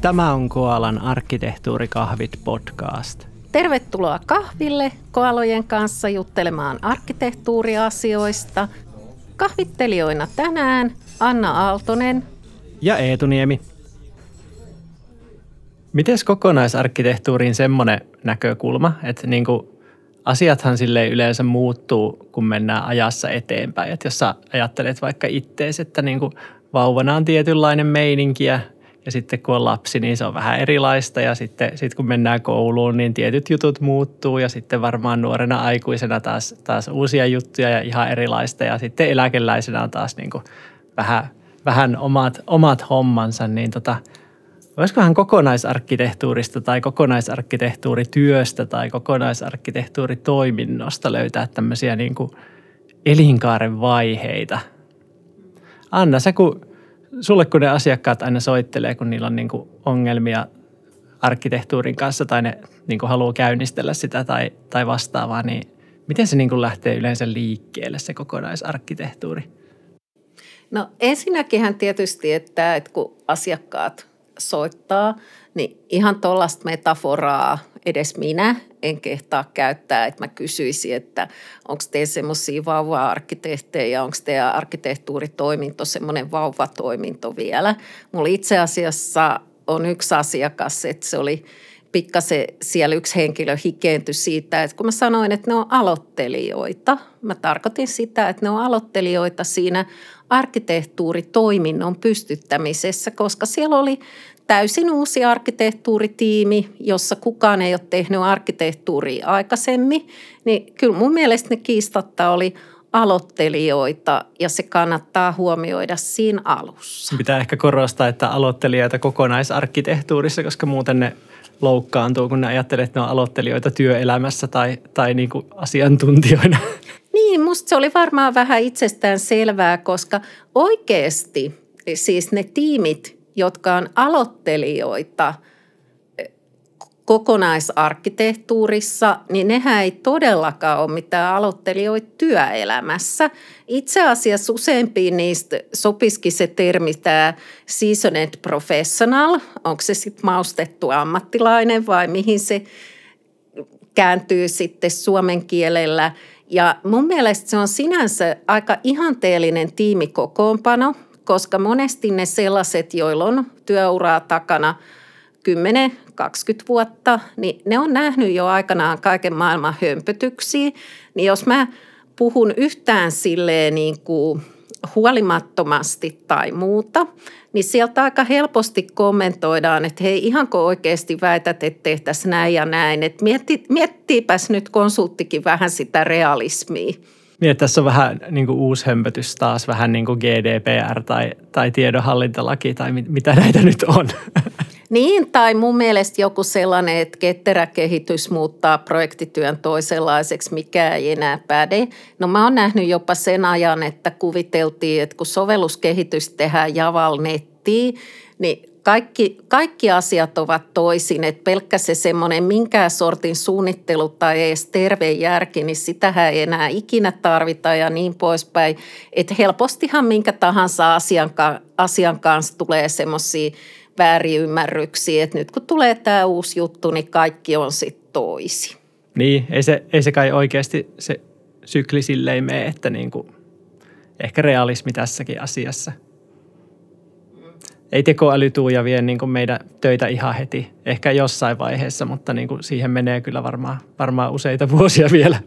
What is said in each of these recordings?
Tämä on Koalan arkkitehtuurikahvit podcast. Tervetuloa kahville koalojen kanssa juttelemaan arkkitehtuuriasioista. Kahvittelijoina tänään Anna Aaltonen ja Eetu Niemi. Mites kokonaisarkkitehtuuriin semmoinen näkökulma, että niin kuin asiathan sille yleensä muuttuu, kun mennään ajassa eteenpäin. Että jos sä ajattelet vaikka ittees, että niin kuin vauvana on tietynlainen meininki ja ja sitten kun on lapsi, niin se on vähän erilaista. Ja sitten sit kun mennään kouluun, niin tietyt jutut muuttuu. Ja sitten varmaan nuorena aikuisena taas, taas uusia juttuja ja ihan erilaista. Ja sitten eläkeläisenä on taas niin kuin vähän, vähän omat, omat hommansa, niin tota, Olisikohan kokonaisarkkitehtuurista tai kokonaisarkkitehtuurityöstä tai kokonaisarkkitehtuuritoiminnosta löytää tämmöisiä niin kuin elinkaaren vaiheita? Anna, sä kun sulle kun ne asiakkaat aina soittelee, kun niillä on niin kuin ongelmia arkkitehtuurin kanssa tai ne niin kuin haluaa käynnistellä sitä tai, tai vastaavaa, niin miten se niin kuin lähtee yleensä liikkeelle se kokonaisarkkitehtuuri? No ensinnäkin tietysti, että, että kun asiakkaat soittaa, niin ihan tuollaista metaforaa edes minä en kehtaa käyttää, että mä kysyisin, että onko te semmoisia vauva-arkkitehtejä, onko teidän arkkitehtuuritoiminto semmoinen vauvatoiminto vielä. Mulla itse asiassa on yksi asiakas, että se oli pikkasen siellä yksi henkilö hikeentyi siitä, että kun mä sanoin, että ne on aloittelijoita, mä tarkoitin sitä, että ne on aloittelijoita siinä arkkitehtuuritoiminnon pystyttämisessä, koska siellä oli täysin uusi arkkitehtuuritiimi, jossa kukaan ei ole tehnyt arkkitehtuuria aikaisemmin, niin kyllä mun mielestä ne kiistatta oli aloittelijoita ja se kannattaa huomioida siinä alussa. Pitää ehkä korostaa, että aloittelijoita kokonaisarkkitehtuurissa, koska muuten ne loukkaantuu, kun ne ajattelee, että ne on aloittelijoita työelämässä tai, tai niin kuin asiantuntijoina. Niin, musta se oli varmaan vähän itsestään selvää, koska oikeasti siis ne tiimit, jotka on aloittelijoita eh, kokonaisarkkitehtuurissa, niin nehän ei todellakaan ole mitään aloittelijoita työelämässä. Itse asiassa useimpiin niistä sopisikin se termi tämä seasoned professional, onko se sitten maustettu ammattilainen vai mihin se kääntyy sitten suomen kielellä. Ja mun mielestä se on sinänsä aika ihanteellinen tiimikokoonpano – koska monesti ne sellaiset, joilla on työuraa takana 10-20 vuotta, niin ne on nähnyt jo aikanaan kaiken maailman hömpötyksiä. Niin jos mä puhun yhtään silleen niin kuin huolimattomasti tai muuta, niin sieltä aika helposti kommentoidaan, että hei ihanko oikeasti väität, että tehtäisiin näin ja näin. Että mietti, miettiipäs nyt konsulttikin vähän sitä realismia. Niin, tässä on vähän niin kuin uusi hömpötys taas, vähän niin kuin GDPR tai, tai tiedonhallintalaki tai mit, mitä näitä nyt on. Niin, tai mun mielestä joku sellainen, että ketterä kehitys muuttaa projektityön toisenlaiseksi, mikä ei enää päde. No mä oon nähnyt jopa sen ajan, että kuviteltiin, että kun sovelluskehitys tehdään Javal nettiin, niin kaikki, kaikki asiat ovat toisin, että pelkkä se semmoinen minkään sortin suunnittelu tai edes terve järki, niin sitähän ei enää ikinä tarvita ja niin poispäin. Että helpostihan minkä tahansa asian, asian kanssa tulee semmoisia väärinymmärryksiä, että nyt kun tulee tämä uusi juttu, niin kaikki on sitten toisi. Niin, ei se, ei se kai oikeasti se sykli silleen mene, että niin kuin, ehkä realismi tässäkin asiassa – ei tekoäly tuu ja vie niin kuin meidän töitä ihan heti. Ehkä jossain vaiheessa, mutta niin kuin siihen menee kyllä varmaan, varmaan useita vuosia vielä.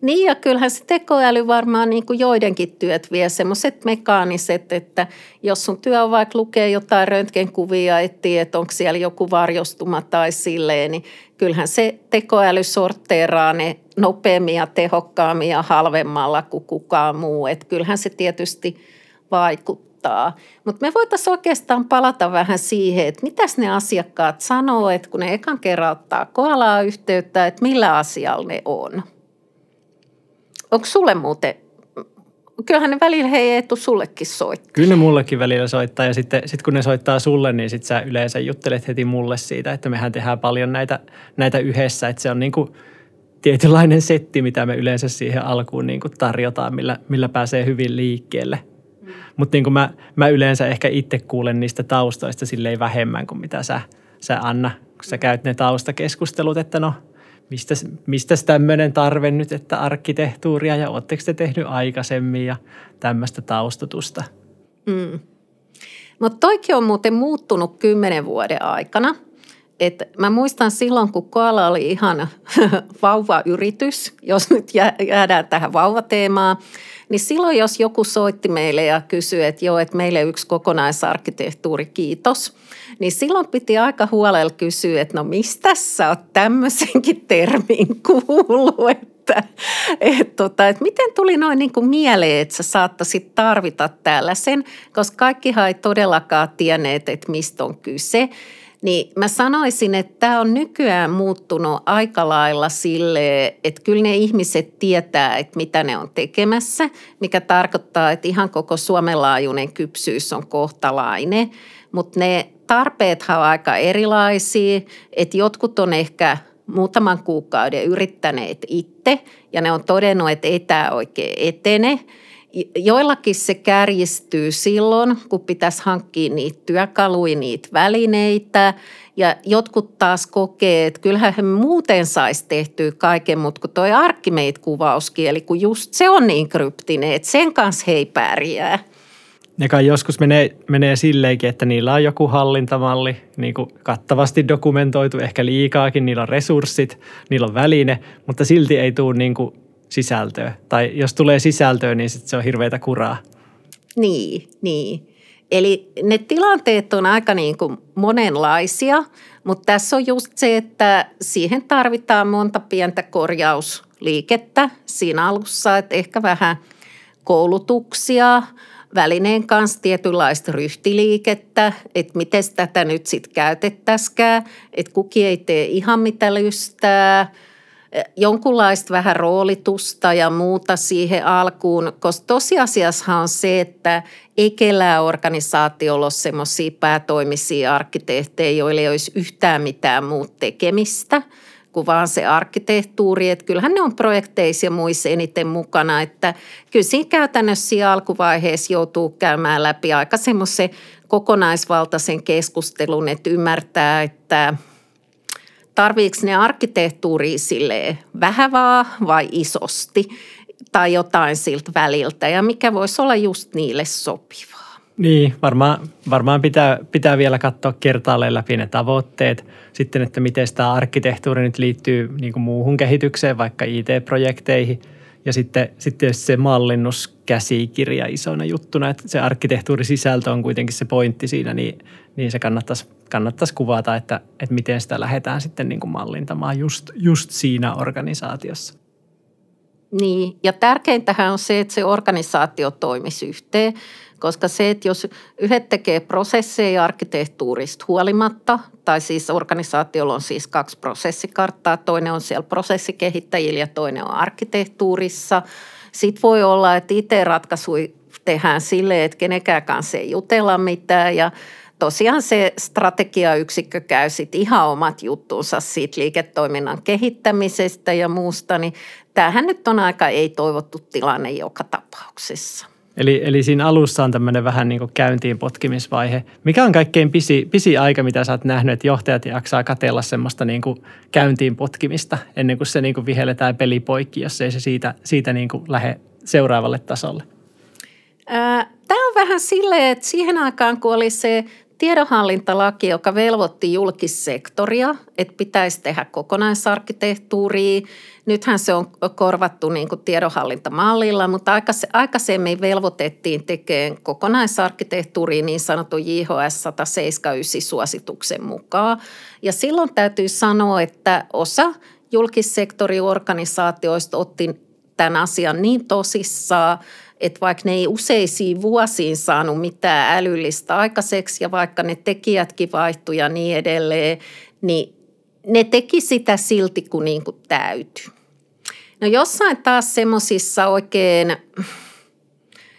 Niin ja kyllähän se tekoäly varmaan niin kuin joidenkin työt vie semmoiset mekaaniset, että jos sun työ on vaikka lukee jotain röntgenkuvia, etsii, että onko siellä joku varjostuma tai silleen, niin kyllähän se tekoäly sorteeraa ne nopeammin ja tehokkaammin ja halvemmalla kuin kukaan muu. Että kyllähän se tietysti vaikuttaa auttaa. Mutta me voitaisiin oikeastaan palata vähän siihen, että mitäs ne asiakkaat sanoo, että kun ne ekan kerran ottaa koalaa yhteyttä, että millä asialla ne on. Onko sulle muuten kyllähän ne välillä hei Eetu sullekin soittaa. Kyllä ne mullekin välillä soittaa ja sitten sit kun ne soittaa sulle, niin sitten sä yleensä juttelet heti mulle siitä, että mehän tehdään paljon näitä, näitä yhdessä. Että se on niin kuin tietynlainen setti, mitä me yleensä siihen alkuun niin kuin tarjotaan, millä, millä pääsee hyvin liikkeelle. Mutta niin mä, mä yleensä ehkä itse kuulen niistä taustoista silleen vähemmän kuin mitä sä, sä Anna, kun sä käyt ne taustakeskustelut, että no mistä, mistä tämmöinen tarve nyt, että arkkitehtuuria ja oletteko te tehnyt aikaisemmin ja tämmöistä taustatusta. Mm. Mutta toikin on muuten muuttunut kymmenen vuoden aikana. Et mä muistan silloin, kun Koala oli ihan vauvayritys, jos nyt jäädään tähän vauvateemaan, niin silloin jos joku soitti meille ja kysyi, että joo, että meille yksi kokonaisarkkitehtuuri, kiitos, niin silloin piti aika huolella kysyä, että no mistä sä oot tämmöisenkin termin kuullut, että, että, tota, että miten tuli noin niin kuin mieleen, että sä saattaisit tarvita tällaisen, koska kaikkihan ei todellakaan tienneet, että mistä on kyse. Niin mä sanoisin, että tämä on nykyään muuttunut aika lailla sille, että kyllä ne ihmiset tietää, että mitä ne on tekemässä, mikä tarkoittaa, että ihan koko Suomen laajuinen kypsyys on kohtalainen. Mutta ne tarpeethan on aika erilaisia, että jotkut on ehkä muutaman kuukauden yrittäneet itse ja ne on todennut, että ei tämä oikein etene – Joillakin se kärjistyy silloin, kun pitäisi hankkia niitä työkaluja, niitä välineitä. Ja jotkut taas kokee, että kyllähän he muuten saisi tehtyä kaiken, mutta kun toi Archimate-kuvauskieli, kun just se on niin kryptinen, että sen kanssa he ei pärjää. Ne kai joskus menee, menee silleenkin, että niillä on joku hallintamalli niin kuin kattavasti dokumentoitu, ehkä liikaakin, niillä on resurssit, niillä on väline, mutta silti ei tule niin kuin sisältöä. Tai jos tulee sisältöä, niin sit se on hirveätä kuraa. Niin, niin. Eli ne tilanteet on aika niin kuin monenlaisia, mutta tässä on just se, että siihen tarvitaan monta pientä korjausliikettä siinä alussa, että ehkä vähän koulutuksia, välineen kanssa tietynlaista ryhtiliikettä, että miten tätä nyt sitten käytettäisikään, että kuki ei tee ihan mitä lystää – jonkunlaista vähän roolitusta ja muuta siihen alkuun, koska tosiasiassa on se, että ei kellään organisaatiolla ole semmoisia päätoimisia arkkitehtejä, joille ei olisi yhtään mitään muut tekemistä kuin vaan se arkkitehtuuri. Että kyllähän ne on projekteissa ja muissa eniten mukana, että kyllä siinä käytännössä alkuvaiheessa joutuu käymään läpi aika semmoisen kokonaisvaltaisen keskustelun, että ymmärtää, että – tarviiko ne arkkitehtuuri sille vähävaa vai isosti tai jotain siltä väliltä ja mikä voisi olla just niille sopivaa. Niin, varmaan, varmaan pitää, pitää vielä katsoa kertaalleen läpi ne tavoitteet. Sitten, että miten tämä arkkitehtuuri nyt liittyy niin kuin muuhun kehitykseen, vaikka IT-projekteihin. Ja sitten, sitten se mallinnuskäsikirja isona juttuna, että se arkkitehtuurisisältö on kuitenkin se pointti siinä, niin, niin se kannattaisi kannattaisi kuvata, että, että miten sitä lähdetään sitten niin kuin mallintamaan just, just siinä organisaatiossa. Niin, ja tärkeintähän on se, että se organisaatio toimisi yhteen, koska se, että jos yhdet tekee prosesseja arkkitehtuurista huolimatta, tai siis organisaatiolla on siis kaksi prosessikarttaa, toinen on siellä prosessikehittäjillä ja toinen on arkkitehtuurissa. Sitten voi olla, että IT-ratkaisuja tehdään silleen, että kenenkään kanssa ei jutella mitään ja tosiaan se strategiayksikkö käy sitten ihan omat juttuunsa siitä liiketoiminnan kehittämisestä ja muusta, niin tämähän nyt on aika ei-toivottu tilanne joka tapauksessa. Eli, eli siinä alussa on tämmöinen vähän niin kuin käyntiin potkimisvaihe. Mikä on kaikkein pisi, pisi aika, mitä sä oot nähnyt, että johtajat jaksaa katella semmoista niin kuin käyntiin potkimista ennen kuin se niin kuin vihelletään pelipoikki, jos ei se siitä, siitä niin kuin lähde seuraavalle tasolle? Tämä on vähän silleen, että siihen aikaan, kun oli se tiedonhallintalaki, joka velvoitti julkissektoria, että pitäisi tehdä kokonaisarkkitehtuuria. Nythän se on korvattu niin kuin tiedonhallintamallilla, mutta aikaisemmin velvoitettiin tekemään kokonaisarkkitehtuuria niin sanotun JHS 179 suosituksen mukaan. Ja silloin täytyy sanoa, että osa julkissektoriorganisaatioista otti tämän asian niin tosissaan, että vaikka ne ei useisiin vuosiin saanut mitään älyllistä aikaiseksi ja vaikka ne tekijätkin vaihtui ja niin edelleen, niin ne teki sitä silti kun niin kuin täytyy. No jossain taas semmoisissa oikein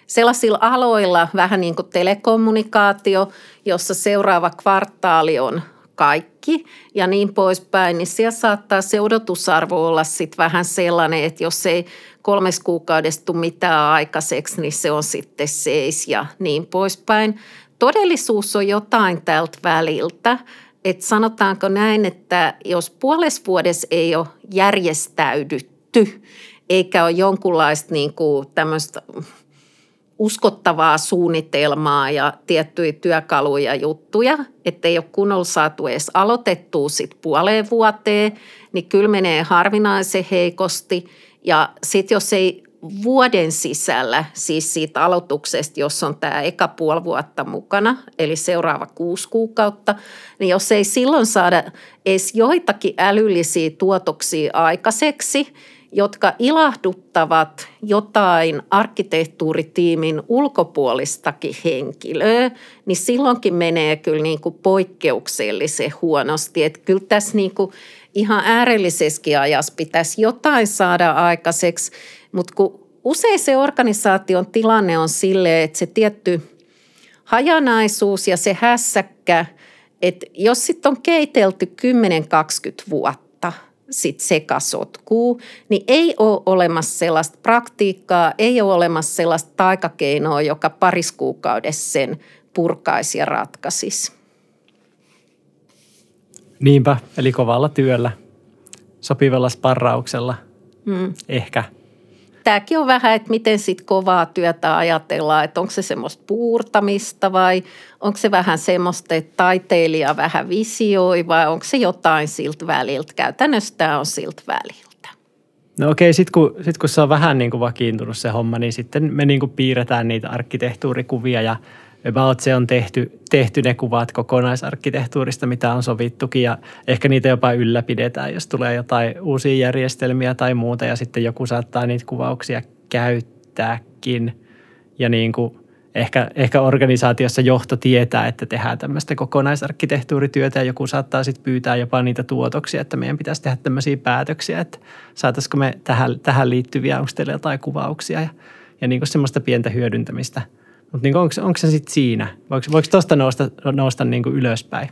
sellaisilla aloilla, vähän niin kuin telekommunikaatio, jossa seuraava kvartaali on kaikki ja niin poispäin, niin siellä saattaa se odotusarvo olla sitten vähän sellainen, että jos ei kolmes kuukaudesta tule mitään aikaiseksi, niin se on sitten seis ja niin poispäin. Todellisuus on jotain tältä väliltä, että sanotaanko näin, että jos puolessa vuodessa ei ole järjestäydytty, eikä ole jonkunlaista niin kuin tämmöistä uskottavaa suunnitelmaa ja tiettyjä työkaluja juttuja, ei ole kunnolla saatu edes aloitettua sit puoleen vuoteen, niin kyllä menee harvinaisen heikosti. Ja sitten jos ei vuoden sisällä, siis siitä aloituksesta, jos on tämä eka puoli vuotta mukana, eli seuraava kuusi kuukautta, niin jos ei silloin saada edes joitakin älyllisiä tuotoksia aikaiseksi – jotka ilahduttavat jotain arkkitehtuuritiimin ulkopuolistakin henkilöä, niin silloinkin menee kyllä niin kuin poikkeuksellisen huonosti. Että kyllä tässä niin kuin ihan äärellisessäkin ajassa pitäisi jotain saada aikaiseksi, mutta kun usein se organisaation tilanne on silleen, että se tietty hajanaisuus ja se hässäkkä, että jos sitten on keitelty 10-20 vuotta, sit sekasotkuu, niin ei ole olemassa sellaista praktiikkaa, ei ole olemassa sellaista taikakeinoa, joka pariskuukaudessa sen purkaisi ja ratkaisisi. Niinpä, eli kovalla työllä, sopivalla sparrauksella, mm. ehkä – tämäkin on vähän, että miten sitten kovaa työtä ajatellaan, että onko se semmoista puurtamista vai onko se vähän semmoista, että taiteilija vähän visioi vai onko se jotain siltä väliltä. Käytännössä tämä on siltä väliltä. No okei, sitten kun, sit kun se on vähän niin kuin vakiintunut se homma, niin sitten me niin kuin piirretään niitä arkkitehtuurikuvia ja about se on tehty, tehty ne kuvat kokonaisarkkitehtuurista, mitä on sovittukin ja ehkä niitä jopa ylläpidetään, jos tulee jotain uusia järjestelmiä tai muuta ja sitten joku saattaa niitä kuvauksia käyttääkin. Ja niin kuin ehkä, ehkä organisaatiossa johto tietää, että tehdään tämmöistä kokonaisarkkitehtuurityötä ja joku saattaa sitten pyytää jopa niitä tuotoksia, että meidän pitäisi tehdä tämmöisiä päätöksiä, että saataisiko me tähän, tähän liittyviä, onko teillä jotain kuvauksia? Ja, ja niin kuin semmoista pientä hyödyntämistä – mutta niin onko, se sitten siinä? Voiko, voiko tuosta nousta, nousta niin kuin ylöspäin?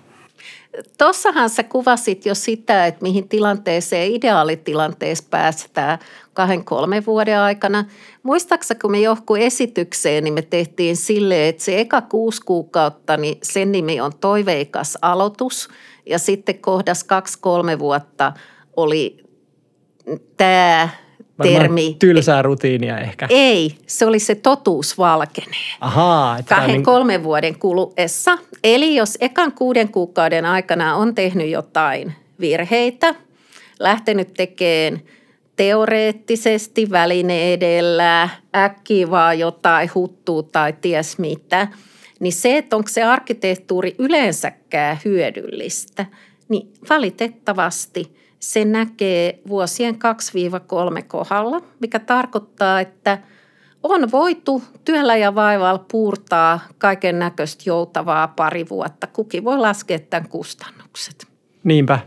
Tossahan sä kuvasit jo sitä, että mihin tilanteeseen ideaalitilanteessa päästään kahden, kolmen vuoden aikana. Muistaaksä, kun me johku esitykseen, niin me tehtiin silleen, että se eka kuusi kuukautta, niin sen nimi on toiveikas aloitus. Ja sitten kohdas kaksi-kolme vuotta oli tämä termi. tylsää rutiinia ehkä. Ei, se oli se totuus valkenee. Ahaa. Että Kahden niin... kolmen vuoden kuluessa. Eli jos ekan kuuden kuukauden aikana on tehnyt jotain virheitä, lähtenyt tekemään teoreettisesti väline edellä, äkkiä vaan jotain huttuu tai ties mitä, niin se, että onko se arkkitehtuuri yleensäkään hyödyllistä, niin valitettavasti – se näkee vuosien 2-3 kohdalla, mikä tarkoittaa, että on voitu työllä ja vaivalla puurtaa kaiken näköistä joutavaa pari vuotta. Kukin voi laskea tämän kustannukset. Niinpä.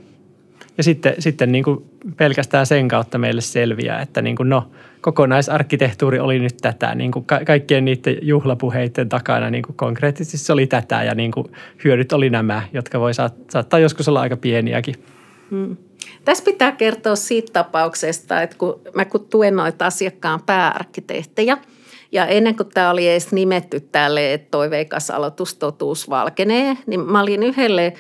Ja sitten, sitten niin kuin pelkästään sen kautta meille selviää, että niin kuin no, kokonaisarkkitehtuuri oli nyt tätä. Niin kuin ka- kaikkien niiden juhlapuheiden takana niin kuin konkreettisesti se oli tätä ja niin kuin hyödyt oli nämä, jotka voi saattaa joskus olla aika pieniäkin. Hmm. Tässä pitää kertoa siitä tapauksesta, että kun mä kun tuen noita asiakkaan pääarkkitehtejä, ja ennen kuin tämä oli edes nimetty tälle, että toiveikas aloitustotuus valkenee, niin mä olin yhdelle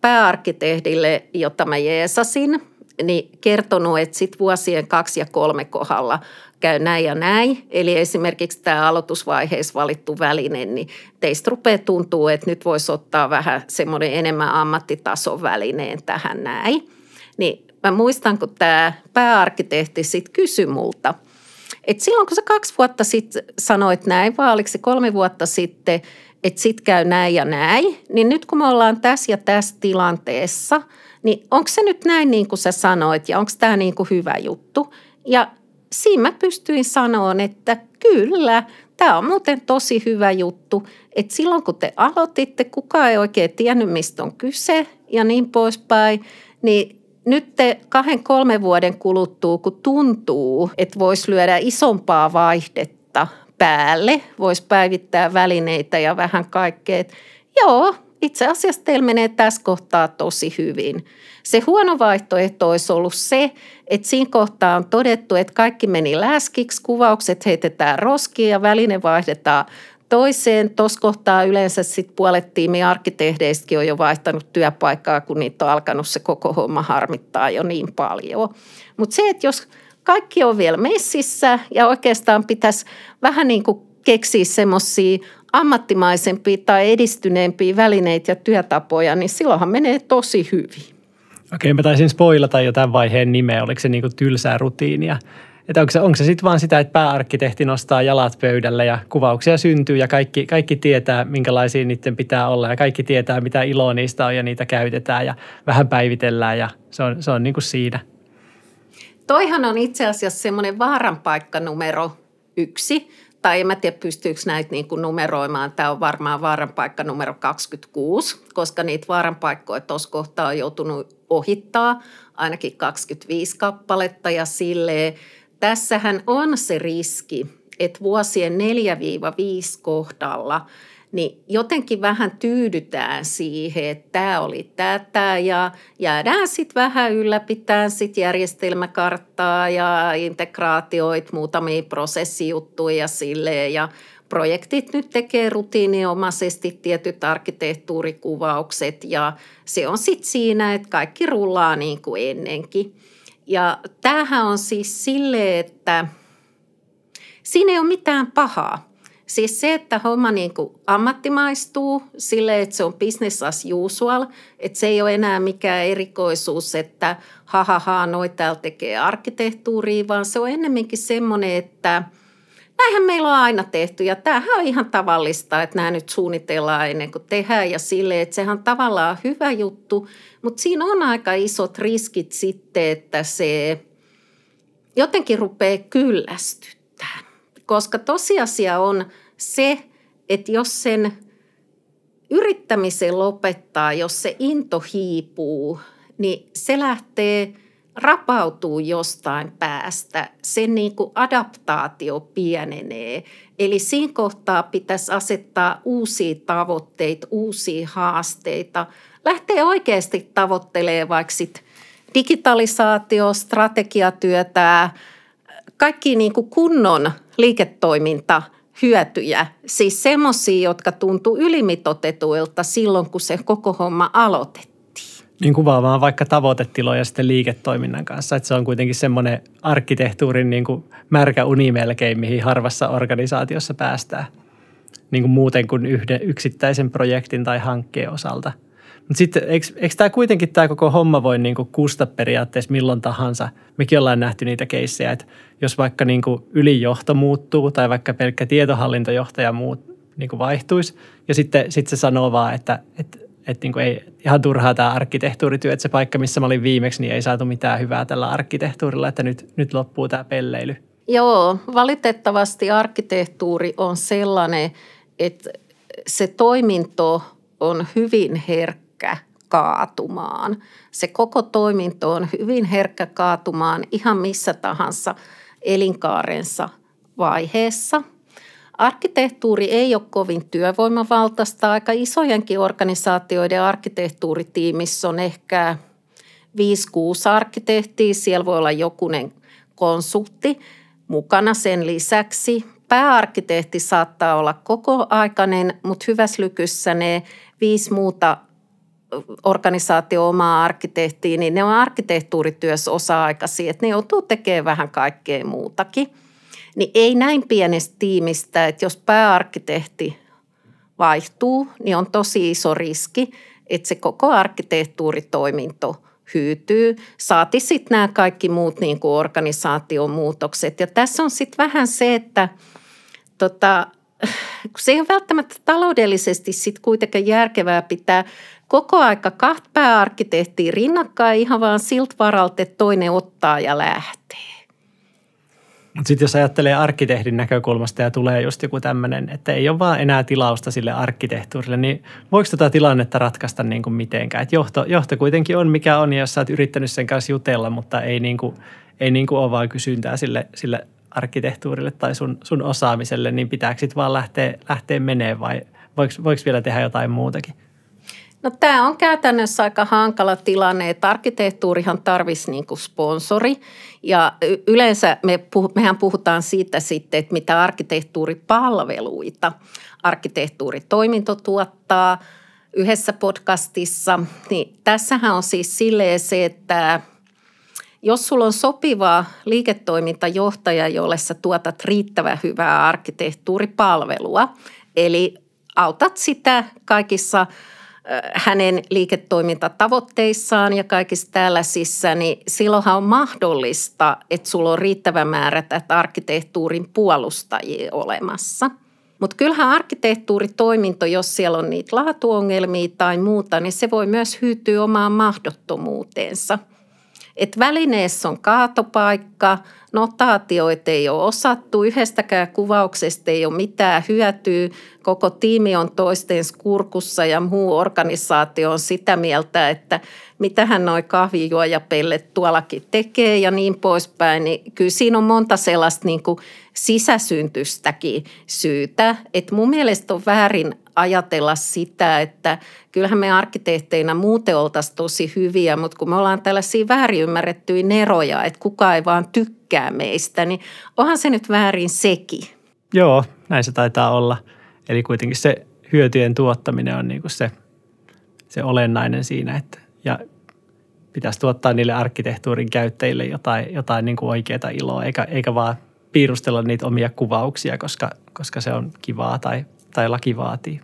pääarkkitehdille, jota mä jeesasin, niin kertonut, että sit vuosien kaksi ja kolme kohdalla käy näin ja näin. Eli esimerkiksi tämä aloitusvaiheessa valittu väline, niin teistä rupeaa tuntuu, että nyt voisi ottaa vähän semmoinen enemmän ammattitason välineen tähän näin. Niin mä muistan, kun tämä pääarkkitehti sitten kysyi multa, että silloin kun sä kaksi vuotta sitten sanoit näin, vai oliko se kolme vuotta sitten, että sit käy näin ja näin, niin nyt kun me ollaan tässä ja tässä tilanteessa, niin onko se nyt näin niin kuin sä sanoit ja onko tämä niin kuin hyvä juttu? Ja siinä mä pystyin sanoa, että kyllä, tämä on muuten tosi hyvä juttu, että silloin kun te aloititte, kukaan ei oikein tiennyt, mistä on kyse ja niin poispäin, niin nyt te kahden, kolmen vuoden kuluttua, kun tuntuu, että voisi lyödä isompaa vaihdetta päälle, voisi päivittää välineitä ja vähän kaikkea. Joo, itse asiassa teillä menee tässä kohtaa tosi hyvin. Se huono vaihtoehto olisi ollut se, että siinä kohtaa on todettu, että kaikki meni läskiksi, kuvaukset heitetään roskiin ja väline vaihdetaan toiseen. Tuossa kohtaa yleensä sitten puolet tiimi arkkitehdeistäkin on jo vaihtanut työpaikkaa, kun niitä on alkanut se koko homma harmittaa jo niin paljon. Mutta se, että jos kaikki on vielä messissä ja oikeastaan pitäisi vähän niin kuin keksiä semmoisia ammattimaisempia tai edistyneempiä välineitä ja työtapoja, niin silloinhan menee tosi hyvin. Okei, mä taisin spoilata jo tämän vaiheen nimeä. Oliko se niin kuin tylsää rutiinia? Että onko se, onko se sitten vaan sitä, että pääarkkitehti nostaa jalat pöydälle ja kuvauksia syntyy ja kaikki, kaikki tietää, minkälaisia niiden pitää olla ja kaikki tietää, mitä iloa niistä on ja niitä käytetään ja vähän päivitellään ja se on, se on niin kuin siinä. Toihan on itse asiassa semmoinen vaaranpaikka numero yksi tai en mä tiedä pystyykö näitä niin kuin numeroimaan. Tämä on varmaan vaaranpaikka numero 26, koska niitä vaaranpaikkoja tuossa kohtaa on joutunut ohittaa ainakin 25 kappaletta ja silleen, tässähän on se riski, että vuosien 4-5 kohdalla – niin jotenkin vähän tyydytään siihen, että tämä oli tätä ja jäädään sitten vähän ylläpitää sit järjestelmäkarttaa ja integraatioit, muutamia prosessijuttuja ja silleen ja projektit nyt tekee rutiininomaisesti tietyt arkkitehtuurikuvaukset ja se on sitten siinä, että kaikki rullaa niin kuin ennenkin. Ja tämähän on siis sille, että siinä ei ole mitään pahaa. Siis se, että homma niin kuin ammattimaistuu sille, että se on business as usual, että se ei ole enää mikään erikoisuus, että ha, noi täällä tekee arkkitehtuuria, vaan se on ennemminkin semmoinen, että näinhän meillä on aina tehty ja tämähän on ihan tavallista, että nämä nyt suunnitellaan ennen kuin tehdään ja sille, että sehän on tavallaan hyvä juttu, mutta siinä on aika isot riskit sitten, että se jotenkin rupeaa kyllästyttämään. Koska tosiasia on se, että jos sen yrittämisen lopettaa, jos se into hiipuu, niin se lähtee rapautuu jostain päästä, sen niin kuin adaptaatio pienenee. Eli siinä kohtaa pitäisi asettaa uusia tavoitteita, uusia haasteita. Lähtee oikeasti tavoittelemaan vaikka sit digitalisaatio, strategiatyötä, kaikki niin kuin kunnon liiketoiminta hyötyjä, siis semmoisia, jotka tuntuu ylimitotetuilta silloin, kun se koko homma aloitettiin. Niin kuvaamaan vaikka tavoitetiloja sitten liiketoiminnan kanssa, että se on kuitenkin semmoinen arkkitehtuurin niin kuin märkä uni melkein, mihin harvassa organisaatiossa päästään. Niin kuin muuten kuin yhden yksittäisen projektin tai hankkeen osalta – mutta sitten eikö, eikö tämä kuitenkin tämä koko homma voi niinku kusta periaatteessa milloin tahansa? Mekin ollaan nähty niitä keissejä, että jos vaikka niinku ylijohto muuttuu tai vaikka pelkkä tietohallintojohtaja muut, niinku vaihtuisi ja sitten sit se sanoo vaan, että, että että niin ei ihan turhaa tämä arkkitehtuurityö, että se paikka, missä mä olin viimeksi, niin ei saatu mitään hyvää tällä arkkitehtuurilla, että nyt, nyt loppuu tämä pelleily. Joo, valitettavasti arkkitehtuuri on sellainen, että se toiminto on hyvin herkkä kaatumaan. Se koko toiminto on hyvin herkkä kaatumaan ihan missä tahansa elinkaarensa vaiheessa. Arkkitehtuuri ei ole kovin työvoimavaltaista. Aika isojenkin organisaatioiden arkkitehtuuritiimissä on ehkä 5-6 arkkitehtiä. Siellä voi olla jokunen konsultti mukana sen lisäksi. Pääarkkitehti saattaa olla kokoaikainen, mutta hyvässä lykyssä ne viisi muuta organisaatio omaa arkkitehtiin, niin ne on arkkitehtuurityössä osa-aikaisia, että ne joutuu tekemään vähän kaikkea muutakin. Niin ei näin pienestä tiimistä, että jos pääarkkitehti vaihtuu, niin on tosi iso riski, että se koko arkkitehtuuritoiminto hyytyy. Saati sitten nämä kaikki muut niin kuin organisaation muutokset. Ja tässä on sitten vähän se, että tota, se ei ole välttämättä taloudellisesti sitten kuitenkin järkevää pitää koko aika kahta pääarkkitehtiä rinnakkain ihan vaan siltä varalta, että toinen ottaa ja lähtee. Mutta sitten jos ajattelee arkkitehdin näkökulmasta ja tulee just joku tämmöinen, että ei ole vaan enää tilausta sille arkkitehtuurille, niin voiko tätä tilannetta ratkaista niin kuin mitenkään? Et johto, johto kuitenkin on mikä on, ja jos sä oot yrittänyt sen kanssa jutella, mutta ei, niin kuin, ei niin kuin ole vaan kysyntää sille, sille arkkitehtuurille tai sun, sun osaamiselle, niin pitääkö sitten vaan lähteä, lähteä menee vai voiko vielä tehdä jotain muutakin? No tämä on käytännössä aika hankala tilanne, että arkkitehtuurihan tarvisi niin kuin sponsori ja yleensä me puh- mehän puhutaan siitä sitten, että mitä arkkitehtuuripalveluita arkkitehtuuritoiminto tuottaa yhdessä podcastissa. Niin tässähän on siis silleen se, että jos sulla on sopiva liiketoimintajohtaja, jolle sä tuotat riittävän hyvää arkkitehtuuripalvelua, eli autat sitä kaikissa hänen liiketoimintatavoitteissaan ja kaikissa tällaisissa, niin silloinhan on mahdollista, että sulla on riittävä määrä tätä arkkitehtuurin puolustajia olemassa. Mutta kyllähän arkkitehtuuritoiminto, jos siellä on niitä laatuongelmia tai muuta, niin se voi myös hyytyä omaan mahdottomuuteensa – että välineessä on kaatopaikka, notaatioita ei ole osattu, yhdestäkään kuvauksesta ei ole mitään hyötyä, koko tiimi on toisten kurkussa ja muu organisaatio on sitä mieltä, että mitähän noi kahvijuojapellet tuollakin tekee ja niin poispäin, niin kyllä siinä on monta sellaista niin kuin sisäsyntystäkin syytä. Että mun mielestä on väärin ajatella sitä, että kyllähän me arkkitehteinä muuten oltaisiin tosi hyviä, mutta kun me ollaan tällaisia väärin ymmärrettyjä neroja, että kukaan ei vaan tykkää meistä, niin onhan se nyt väärin sekin. Joo, näin se taitaa olla. Eli kuitenkin se hyötyjen tuottaminen on niin kuin se, se olennainen siinä, että ja pitäisi tuottaa niille arkkitehtuurin käyttäjille jotain, jotain niin kuin oikeaa iloa, eikä, eikä vaan piirustella niitä omia kuvauksia, koska, koska se on kivaa tai, tai laki vaatii.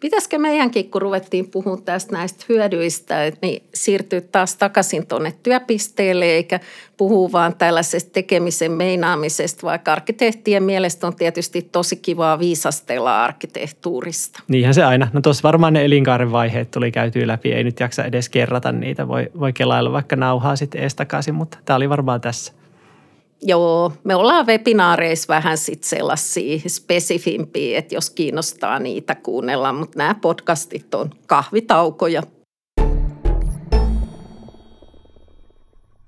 Pitäisikö meidänkin, kun ruvettiin puhumaan tästä näistä hyödyistä, niin siirtyä taas takaisin tuonne työpisteelle, eikä puhua vaan tällaisesta tekemisen meinaamisesta, vaikka arkkitehtien mielestä on tietysti tosi kivaa viisastella arkkitehtuurista. Niinhän se aina. No tuossa varmaan ne elinkaaren vaiheet tuli käytyä läpi, ei nyt jaksa edes kerrata niitä. Voi, voi kelailla vaikka nauhaa sitten ees takaisin, mutta tämä oli varmaan tässä. Joo, me ollaan webinaareissa vähän sitten sellaisia spesifimpiä, että jos kiinnostaa niitä kuunnella, mutta nämä podcastit on kahvitaukoja.